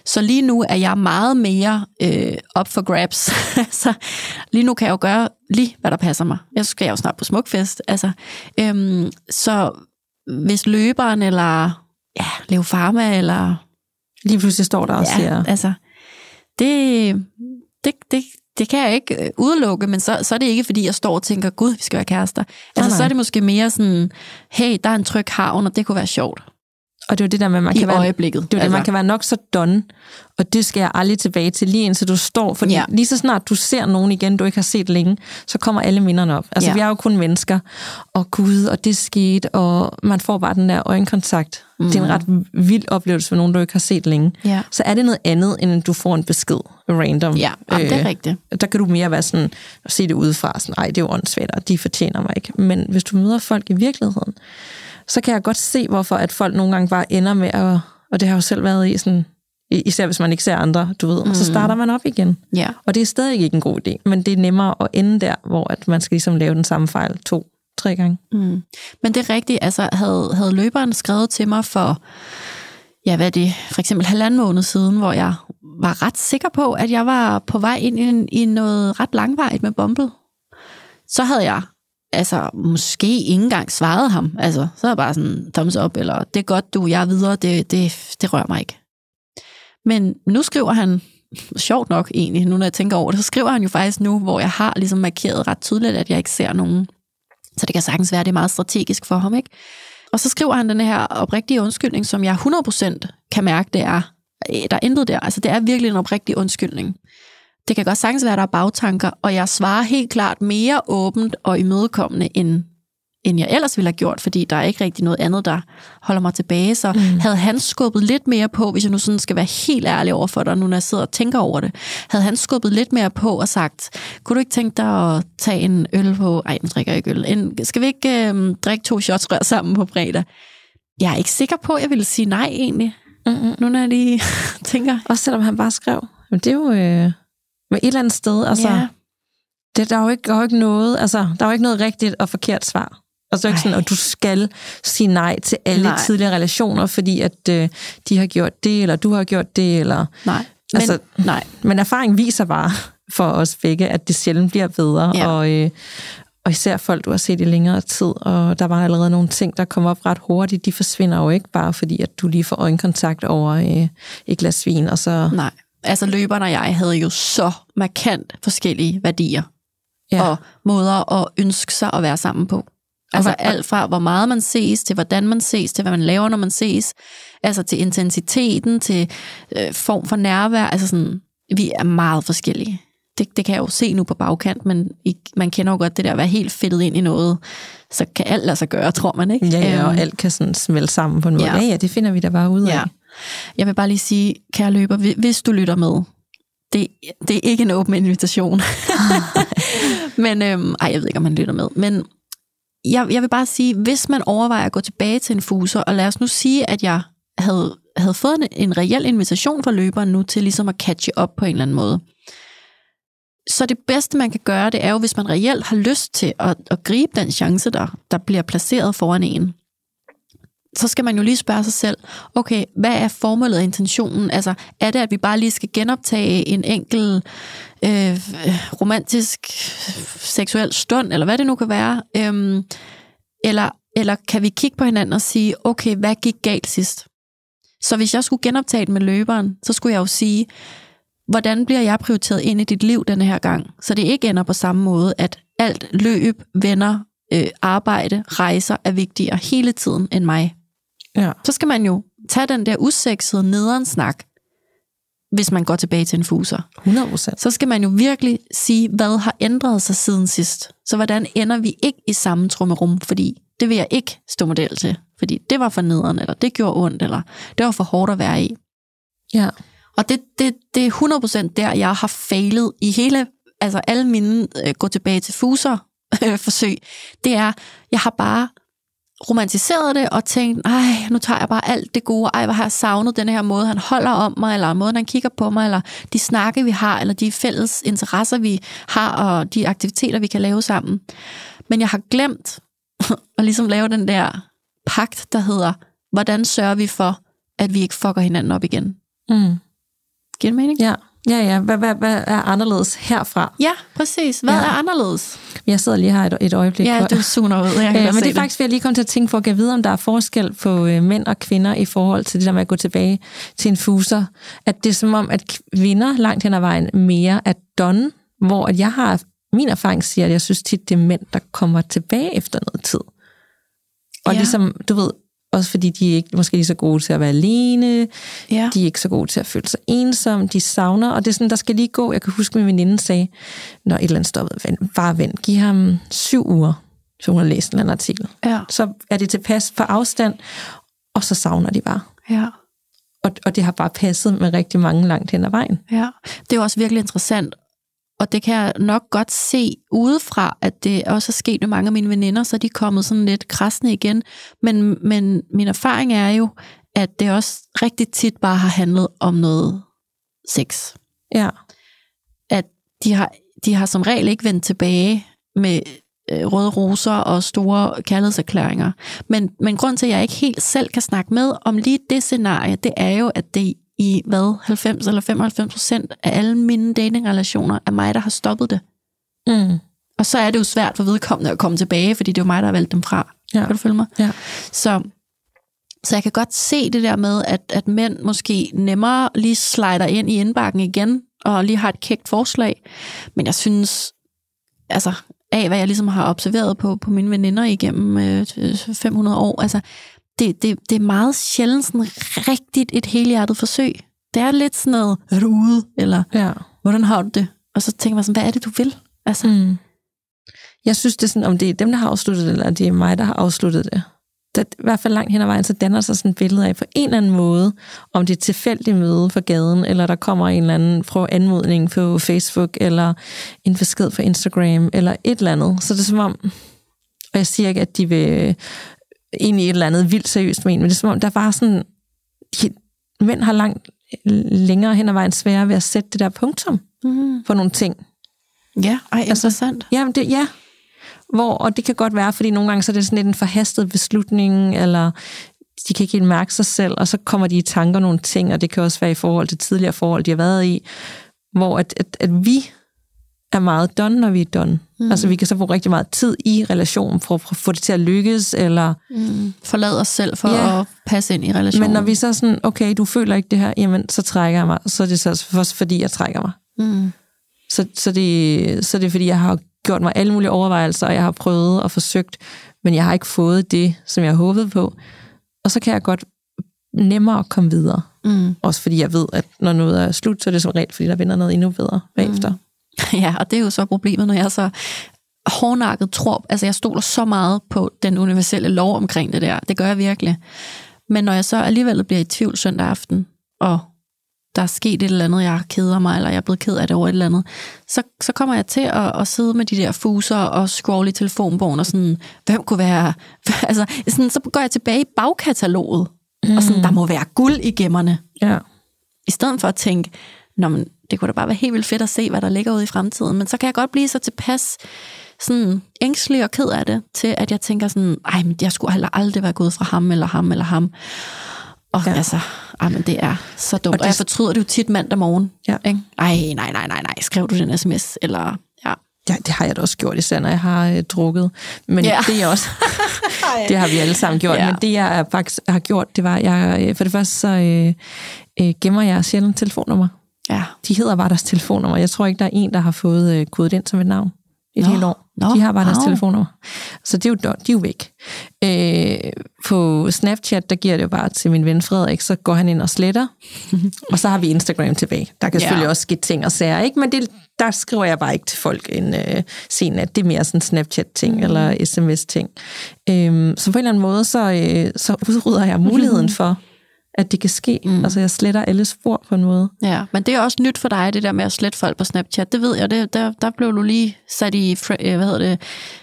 Så lige nu er jeg meget mere øh, up for grabs. så lige nu kan jeg jo gøre lige, hvad der passer mig. Jeg skal jo snart på smukfest. Altså, øhm, så hvis løberen, eller ja, Leo Pharma, eller Lige pludselig står der og ja, siger, altså, det, det, det, det kan jeg ikke øh, udelukke, men så, så er det ikke, fordi jeg står og tænker, gud, vi skal være kærester. Altså, nej. så er det måske mere sådan, hey, der er en tryg havn, og det kunne være sjovt. Og det er det der med, at man I kan være, Det er det, altså. man kan være nok så done, og det skal jeg aldrig tilbage til, lige indtil du står. Fordi Ja. lige så snart du ser nogen igen, du ikke har set længe, så kommer alle minderne op. Altså Ja. vi er jo kun mennesker, og gud, og det skete, og man får bare den der øjenkontakt. Mm. Det er en ret vild oplevelse for nogen, du ikke har set længe. Ja. Så er det noget andet, end at du får en besked random. Ja, jamen, det er rigtigt. Der kan du mere være sådan, at se det udefra, sådan, ej, det er jo åndssvagt, og de fortjener mig ikke. Men hvis du møder folk i virkeligheden, så kan jeg godt se, hvorfor at folk nogle gange bare ender med at, og det har jeg jo selv været i, sådan, især hvis man ikke ser andre, du ved, mm. så starter man op igen. Ja. Og det er stadig ikke en god idé, men det er nemmere at ende der, hvor at man skal ligesom lave den samme fejl to, tre gange. Mm. Men det er rigtigt, altså havde, havde løberen skrevet til mig for, ja hvad er det, for eksempel halvanden måned siden, hvor jeg var ret sikker på, at jeg var på vej ind i, i noget ret langvejt med Bumble, så havde jeg altså måske ikke engang svarede ham. Altså, så er jeg bare sådan, thumbs up, eller det er godt du, jeg er videre, det, det, det rører mig ikke. Men nu skriver han, sjovt nok egentlig, nu når jeg tænker over det, så skriver han jo faktisk nu, hvor jeg har ligesom markeret ret tydeligt, at jeg ikke ser nogen. Så det kan sagtens være, at det er meget strategisk for ham, ikke? Og så skriver han den her oprigtige undskyldning, som jeg 100% kan mærke, det er. Øh, der er intet der. Altså, det er virkelig en oprigtig undskyldning. Det kan godt sagtens være, at der er bagtanker, og jeg svarer helt klart mere åbent og imødekommende, end, end jeg ellers ville have gjort, fordi der er ikke rigtig noget andet, der holder mig tilbage. Så mm. havde han skubbet lidt mere på, hvis jeg nu sådan skal være helt ærlig over for dig, nu når jeg sidder og tænker over det, havde han skubbet lidt mere på og sagt, kunne du ikke tænke dig at tage en øl på, ej, nu drikker jeg ikke øl, en, skal vi ikke øhm, drikke to shots rør sammen på fredag? Jeg er ikke sikker på, at jeg ville sige nej egentlig, Mm-hmm. nu når jeg lige tænker, Også selvom han bare skrev. Men det er jo øh, med et eller andet sted, altså, Ja. det, der, er jo ikke, der er jo ikke noget, altså, der er jo ikke noget rigtigt og forkert svar. Altså, det er ikke sådan, at du skal sige nej til alle nej. tidligere relationer, fordi at øh, de har gjort det, eller du har gjort det, eller... nej. Men, Altså- nej. Men erfaring viser bare for os begge, at det sjældent bliver bedre, Ja. og, øh, og især folk, du har set i længere tid, og der var allerede nogle ting, der kom op ret hurtigt, de forsvinder jo ikke bare fordi, at du lige får øjenkontakt over øh, et glas vin, og så... Nej. Altså løberen og jeg havde jo så markant forskellige værdier Ja. og måder at ønske sig at være sammen på. Altså hvad- alt fra, hvor meget man ses, til hvordan man ses, til hvad man laver, når man ses. Altså til intensiteten, til øh, form for nærvær. Altså sådan, vi er meget forskellige. Det, det kan jeg jo se nu på bagkant, men I, man kender jo godt det der at være helt fedtet ind i noget. Så kan alt lade sig gøre, tror man, ikke? Ja, ja, og Øhm, alt kan sådan smelte sammen på en måde. ja. Ja, ja, det finder vi da bare ud af. Ja. Jeg vil bare lige sige, kære løber, hvis du lytter med, det, det er ikke en åben invitation. men, øhm, ej, jeg ved ikke, om man lytter med. Men jeg, jeg vil bare sige, hvis man overvejer at gå tilbage til en fuser, og lad os nu sige, at jeg havde, havde fået en, en reel invitation fra løberen nu til ligesom at catche op på en eller anden måde. Så det bedste, man kan gøre, det er jo, hvis man reelt har lyst til at, at gribe den chance, der, der bliver placeret foran en så skal man jo lige spørge sig selv, okay, hvad er formålet og intentionen? Altså, er det, at vi bare lige skal genoptage en enkel øh, romantisk seksuel stund, eller hvad det nu kan være? Øhm, eller, eller kan vi kigge på hinanden og sige, okay, hvad gik galt sidst? Så hvis jeg skulle genoptage det med løberen, så skulle jeg jo sige, hvordan bliver jeg prioriteret ind i dit liv denne her gang? Så det ikke ender på samme måde, at alt løb, venner, øh, arbejde, rejser er vigtigere hele tiden end mig Ja. så skal man jo tage den der usexede nederen snak, hvis man går tilbage til en fuser. 100 procent. Så skal man jo virkelig sige, hvad har ændret sig siden sidst. Så hvordan ender vi ikke i samme trummerum, fordi det vil jeg ikke stå model til. Fordi det var for nederen, eller det gjorde ondt, eller det var for hårdt at være i. Ja. Og det, det, det er 100% der, jeg har fejlet i hele, altså alle mine øh, gå tilbage til fuser øh, forsøg. Det er, jeg har bare romantiseret det og tænkt, ej, nu tager jeg bare alt det gode, ej, hvor har jeg savnet den her måde, han holder om mig, eller måden, han kigger på mig, eller de snakke, vi har, eller de fælles interesser, vi har, og de aktiviteter, vi kan lave sammen. Men jeg har glemt at ligesom lave den der pagt, der hedder, hvordan sørger vi for, at vi ikke fucker hinanden op igen? Mm. Giver det mening? Ja, ja, ja. Hvad, hvad, hvad er anderledes herfra? Ja, præcis. Hvad ja. Er anderledes? Jeg sidder lige her et, et øjeblik. Ja, du suner ud. Jeg kan Øh, men det er faktisk, ved jeg lige kom til at tænke for at videre, om der er forskel på øh, mænd og kvinder i forhold til det der med at gå tilbage til en fuser. At det er som om, at kvinder langt hen ad vejen mere er done, hvor at jeg har, min erfaring siger, at jeg synes tit, det er mænd, der kommer tilbage efter noget tid. Og ja. ligesom, du ved, Også fordi de er ikke måske lige så gode til at være alene. Ja. De er ikke så gode til at føle sig ensomme. De savner, og det er sådan, der skal lige gå. Jeg kan huske, min veninde sagde, når et eller andet stoppede, "Ven- bare vent, giv ham syv uger, så hun har læst en eller anden artikel. Ja. Så er det tilpas for afstand, og så savner de bare. Ja. Og, og det har bare passet med rigtig mange langt hen ad vejen. Ja, det er også virkelig interessant, og det kan jeg nok godt se udefra, at det også er sket med mange af mine veninder, så er de kommet sådan lidt krasne igen. Men, men min erfaring er jo, at det også rigtig tit bare har handlet om noget sex. Ja, At de har, de har som regel ikke vendt tilbage med øh, røde roser og store kærlighedserklæringer. Men, men grund til, at jeg ikke helt selv kan snakke med om lige det scenarie, det er jo, at det i hvad, 90 eller 95 procent af alle mine datingrelationer er mig, der har stoppet det. mm. Og så er det jo svært for vedkommende at komme tilbage, fordi det er jo mig, der har valgt dem fra. Ja. Kan du følge mig? Ja. Så, så jeg kan godt se det der med, at, at mænd måske nemmere lige slider ind i indbakken igen, og lige har et kægt forslag. Men jeg synes, altså af hvad jeg ligesom har observeret på, på mine veninder igennem øh, 500 år, altså det, det, det er meget sjældent sådan rigtigt et helhjertet forsøg. Det er lidt sådan noget, er du ude? Eller ja. hvordan har du det? Og så tænker man sådan, hvad er det, du vil? Altså, Mm. Jeg synes, det er sådan, om det er dem, der har afsluttet det, eller det er mig, der har afsluttet det. Der, I hvert fald langt hen ad vejen, så danner sig sådan et billede af på en eller anden måde, om det er tilfældigt møde for gaden, eller der kommer en eller anden fra anmodning på Facebook, eller en besked på Instagram, eller et eller andet. Så det er som om, og jeg siger ikke, at de vil ind i et eller andet vildt seriøst med en, men det er som om, der var sådan, mænd har langt længere hen ad vejen sværere ved at sætte det der punktum mm. for nogle ting. ja, ej, interessant. Jamen, det, ja. Hvor, og det kan godt være, fordi nogle gange så er det sådan lidt en forhastet beslutning, eller de kan ikke helt mærke sig selv, og så kommer de i tanker nogle ting, og det kan også være i forhold til tidligere forhold, de har været i, hvor at, at, at vi er meget done, når vi er done. Mm. Altså vi kan så bruge rigtig meget tid i relationen for, for at få det til at lykkes, eller Mm. Forlad os selv for Ja. at passe ind i relationen. men når vi så er sådan, okay, du føler ikke det her, jamen så trækker jeg mig, så er det så også fordi, jeg trækker mig. Mm. Så, så, det, så det er fordi, jeg har gjort mig alle mulige overvejelser, og jeg har prøvet og forsøgt, men jeg har ikke fået det, som jeg håbede på. Og så kan jeg godt nemmere komme videre. Mm. Også fordi jeg ved, at når noget er slut, så er det som regel, fordi der vinder noget endnu bedre bagefter. Mm. Ja, og det er jo så problemet, når jeg så hårdnakket tror, altså jeg stoler så meget på den universelle lov omkring det der. Det gør jeg virkelig. Men når jeg så alligevel bliver i tvivl søndag aften, og der er sket et eller andet, jeg keder mig, eller jeg er blevet ked af det over et eller andet, så, så kommer jeg til at, at sidde med de der fuser og scrolle i telefonbogen og sådan, hvem kunne være... Altså, sådan, så går jeg tilbage i bagkataloget, mm. og sådan, der må være guld i gemmerne. Ja. I stedet for at tænke, Nå, men det kunne da bare være helt vildt fedt at se, hvad der ligger ude i fremtiden. Men så kan jeg godt blive så tilpas sådan ængstelig og ked af det, til at jeg tænker sådan, ej, men jeg skulle heller aldrig være gået fra ham, eller ham, eller ham. Og Ja. altså, ej, men det er så dumt. Og det- og jeg fortryder det jo tit mandag morgen. Ja. Ikke? Ej, nej, nej, nej, nej, skrev du den sms? Eller, ja. ja, det har jeg da også gjort, især når jeg har øh, drukket. Men Ja. det er også... det har vi alle sammen gjort. Ja. Men det, jeg faktisk har gjort, det var, jeg, øh, for det første så øh, øh, gemmer jeg sjældent telefonnummer. Ja. De hedder bare deres telefonnummer. Jeg tror ikke, der er en, der har fået øh, kodet ind som et navn i et Nå, helt år. nå, de har bare deres wow. telefonnummer. Så det er jo, de er jo væk. Øh, på Snapchat, der giver det jo bare til min ven Frederik, så går han ind og sletter. og så har vi Instagram tilbage. Der kan Ja. selvfølgelig også ske ting og sager, ikke? men det, der skriver jeg bare ikke til folk en øh, sen at Det er mere sådan Snapchat-ting mm. eller sms-ting. Øh, så på en eller anden måde, så, øh, så udrydder jeg muligheden for, at det kan ske. Mm. Altså jeg sletter alle spor på en måde. Ja, men det er også nyt for dig, det der med at slette folk på Snapchat. Det ved jeg, det, der, der blev du lige sat i, øh, hvad hedder det,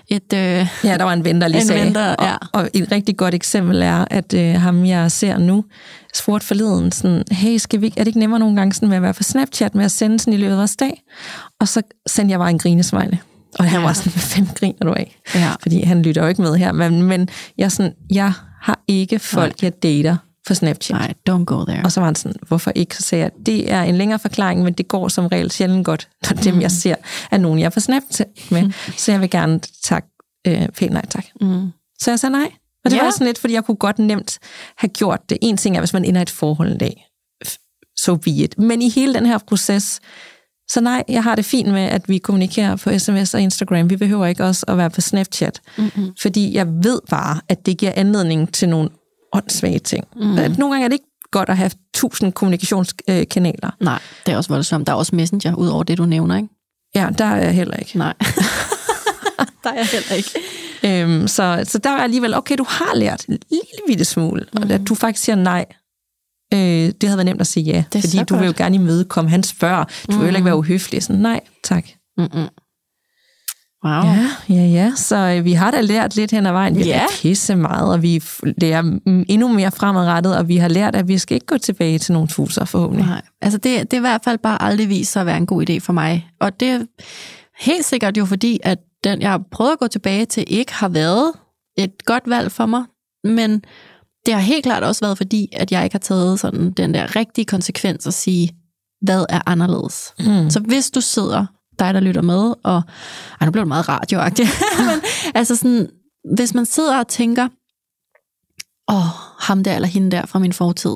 et... Øh, Ja, der var en ven, der lige En sagde. ven, der- ja. og, og et rigtig godt eksempel er, at øh, ham, jeg ser nu, spurgte forleden sådan, hey, skal vi, ikke- er det ikke nemmere nogle gange sådan med at være på Snapchat, med at sende sådan i løbet af vores dag? Og så sendte jeg bare en grinesmiley. Og han Ja. var sådan, fanden griner du af? Ja. Fordi han lytter jo ikke med her. Men, men jeg, sådan, jeg har ikke folk, jeg dater på Snapchat. nej, don't go there. Og så var han sådan, hvorfor ikke? Så sagde jeg, det er en længere forklaring, men det går som regel sjældent godt, når dem, jeg ser, er nogen, jeg på Snapchat med. Så jeg vil gerne takke øh, pænt nej tak. Mm. Så jeg sagde nej. Og det Ja. var sådan lidt, fordi jeg kunne godt nemt have gjort det. En ting er, hvis man ender i et forhold en dag. So be it. Men i hele den her proces, så nej, jeg har det fint med, at vi kommunikerer på sms og Instagram. Vi behøver ikke også at være på Snapchat. Mm-hmm. Fordi jeg ved bare, at det giver anledning til nogle åndssvage ting. Mm. Nogle gange er det ikke godt at have tusind kommunikationskanaler. Nej, det er også voldsomt. Der er også Messenger, ud over det, du nævner, ikke? Ja, der er jeg heller ikke. Nej. der er jeg heller ikke. Øhm, så, så der er alligevel, okay, du har lært en lille bitte smule, mm. og at du faktisk siger nej. Øh, det havde været nemt at sige ja, Det fordi du vil jo godt. gerne imødekomme. Han spørger, du vil jo heller ikke være uhøflig. Sådan, nej, tak. Mm-mm. Wow. Ja, ja, ja. Så øh, vi har da lært lidt hen ad vejen. Vi har Ja. lært pisse meget, og vi lærer endnu mere fremadrettet, og vi har lært, at vi skal ikke gå tilbage til nogle fuser forhåbentlig. Nej, altså det, det er i hvert fald bare aldrig vist sig at være en god idé for mig. Og det er helt sikkert jo fordi, at den, jeg har prøvet at gå tilbage til, ikke har været et godt valg for mig. Men det har helt klart også været fordi, at jeg ikke har taget sådan den der rigtige konsekvens og sige, hvad er anderledes? Mm. Så hvis du sidder, dig der lytter med, og ej, nu blev det meget radioagtigt, men altså sådan, hvis man sidder og tænker, åh, oh, ham der eller hende der fra min fortid,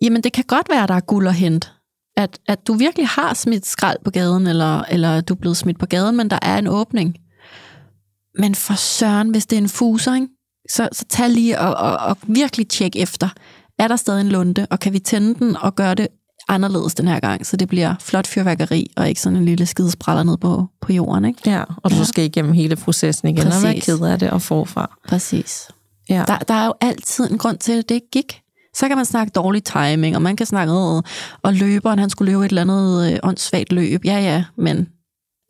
jamen det kan godt være, der er guld at hente. At, at du virkelig har smidt skrald på gaden, eller, eller du er blevet smidt på gaden, men der er en åbning. Men for søren, hvis det er en fuser, ikke? Så, så tag lige og, og, og virkelig tjek efter. Er der stadig en lunde, og kan vi tænde den og gøre det anderledes den her gang, så det bliver flot fyrværkeri, og ikke sådan en lille skidespræller ned på, på jorden, ikke? Ja, og du Ja. skal igennem hele processen igen, og være Præcis. ked af det og forfra. Præcis. Ja. Der, der er jo altid en grund til, at det ikke gik. Så kan man snakke dårlig timing, og man kan snakke, "Åh, og løberen, han skulle løbe et eller andet øh, åndssvagt løb. Ja, ja, men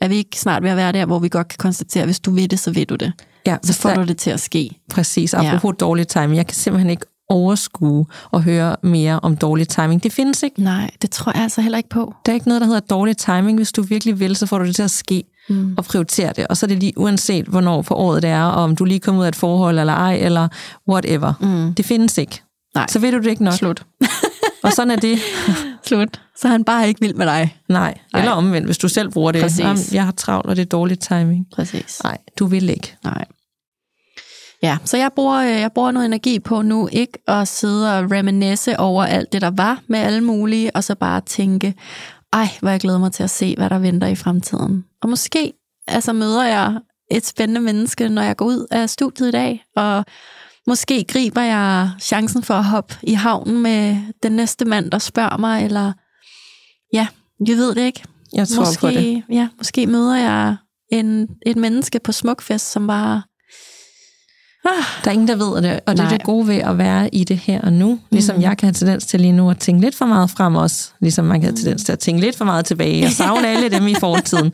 er vi ikke snart ved at være der, hvor vi godt kan konstatere, at hvis du vil det, så vil du det. ja, Så får du det til at ske. Præcis, apropos ja. dårlig timing. Jeg kan simpelthen ikke overskue og høre mere om dårlig timing. Det findes ikke. Nej, det tror jeg altså heller ikke på. Der er ikke noget, der hedder dårlig timing. Hvis du virkelig vil, så får du det til at ske Mm. og prioritere det. Og så er det lige uanset, hvornår på året det er, og om du lige kommer ud af et forhold eller ej, eller whatever. Mm. Det findes ikke. Nej. Så ved du det ikke nok. Slut. Og sådan er det. Slut. Så er han bare ikke vild med dig. Nej. Nej. Eller omvendt, hvis du selv bruger det. Præcis. Jamen, jeg har travlt, og det er dårlig timing. Præcis. Nej, du vil ikke. Nej. Ja, så jeg bruger, øh, jeg bruger noget energi på nu ikke at sidde og reminisce over alt det, der var med alle mulige, og så bare tænke, ej, hvor jeg glæder mig til at se, hvad der venter i fremtiden. Og måske altså, møder jeg et spændende menneske, når jeg går ud af studiet i dag, og måske griber jeg chancen for at hoppe i havnen med den næste mand, der spørger mig, eller ja, jeg ved det ikke. Jeg tror måske, på det. Ja, måske møder jeg en, et menneske på Smukfest, som bare... Der er ingen, der ved det, og det er det gode ved at være i det her og nu. Ligesom Mhm. jeg kan have tendens til lige nu at tænke lidt for meget frem også, ligesom man kan have tendens til at tænke lidt for meget tilbage og savne alle dem i fortiden.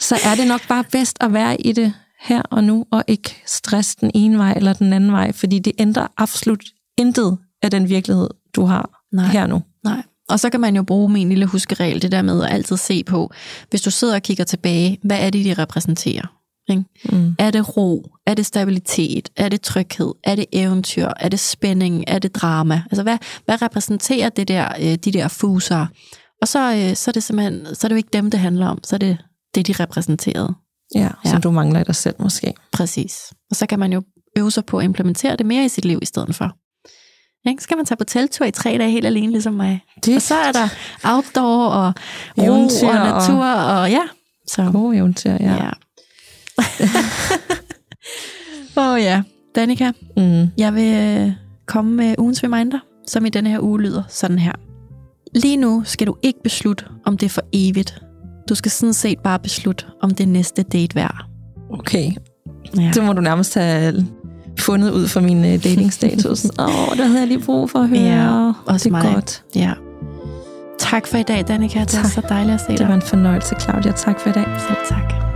Så er det nok bare bedst at være i det her og nu, og ikke stresse den ene vej eller den anden vej, fordi det ændrer absolut intet af den virkelighed, du har Nej. her nu. Nej. Og så kan man jo bruge min lille huskeregel, det der med at altid se på, hvis du sidder og kigger tilbage, hvad er det, de repræsenterer? Mm. Er det ro? Er det stabilitet? Er det tryghed? Er det eventyr? Er det spænding? Er det drama? Altså, hvad, hvad repræsenterer det der, øh, de der fuser? Og så, øh, så er det simpelthen, så er det jo ikke dem, det handler om. Så er det det, de repræsenterede. Ja, Ja. som du mangler i dig selv måske. Præcis. Og så kan man jo øve sig på at implementere det mere i sit liv i stedet for. Ikke? Så skal man tage på teltur i tre dage helt alene, ligesom mig. Det Og så er der outdoor og ro og- natur, og, og ja. Så, gode eventyr, ja. ja. Åh oh, ja. Danika, Mm. jeg vil øh, komme med ugens reminder, som i denne her uge lyder sådan her. Lige nu skal du ikke beslutte, om det er for evigt. Du skal sådan set bare beslutte, om det næste date værd. Okay, Ja. det må du nærmest have fundet ud fra min øh, datingstatus. Åh, oh, det havde jeg lige brug for at høre. Ja, også det er mig. godt. ja. Tak for i dag, Danika. Det Tak. så dejligt at se Det dig. var en fornøjelse, Claudia. Tak for i dag. Selv tak.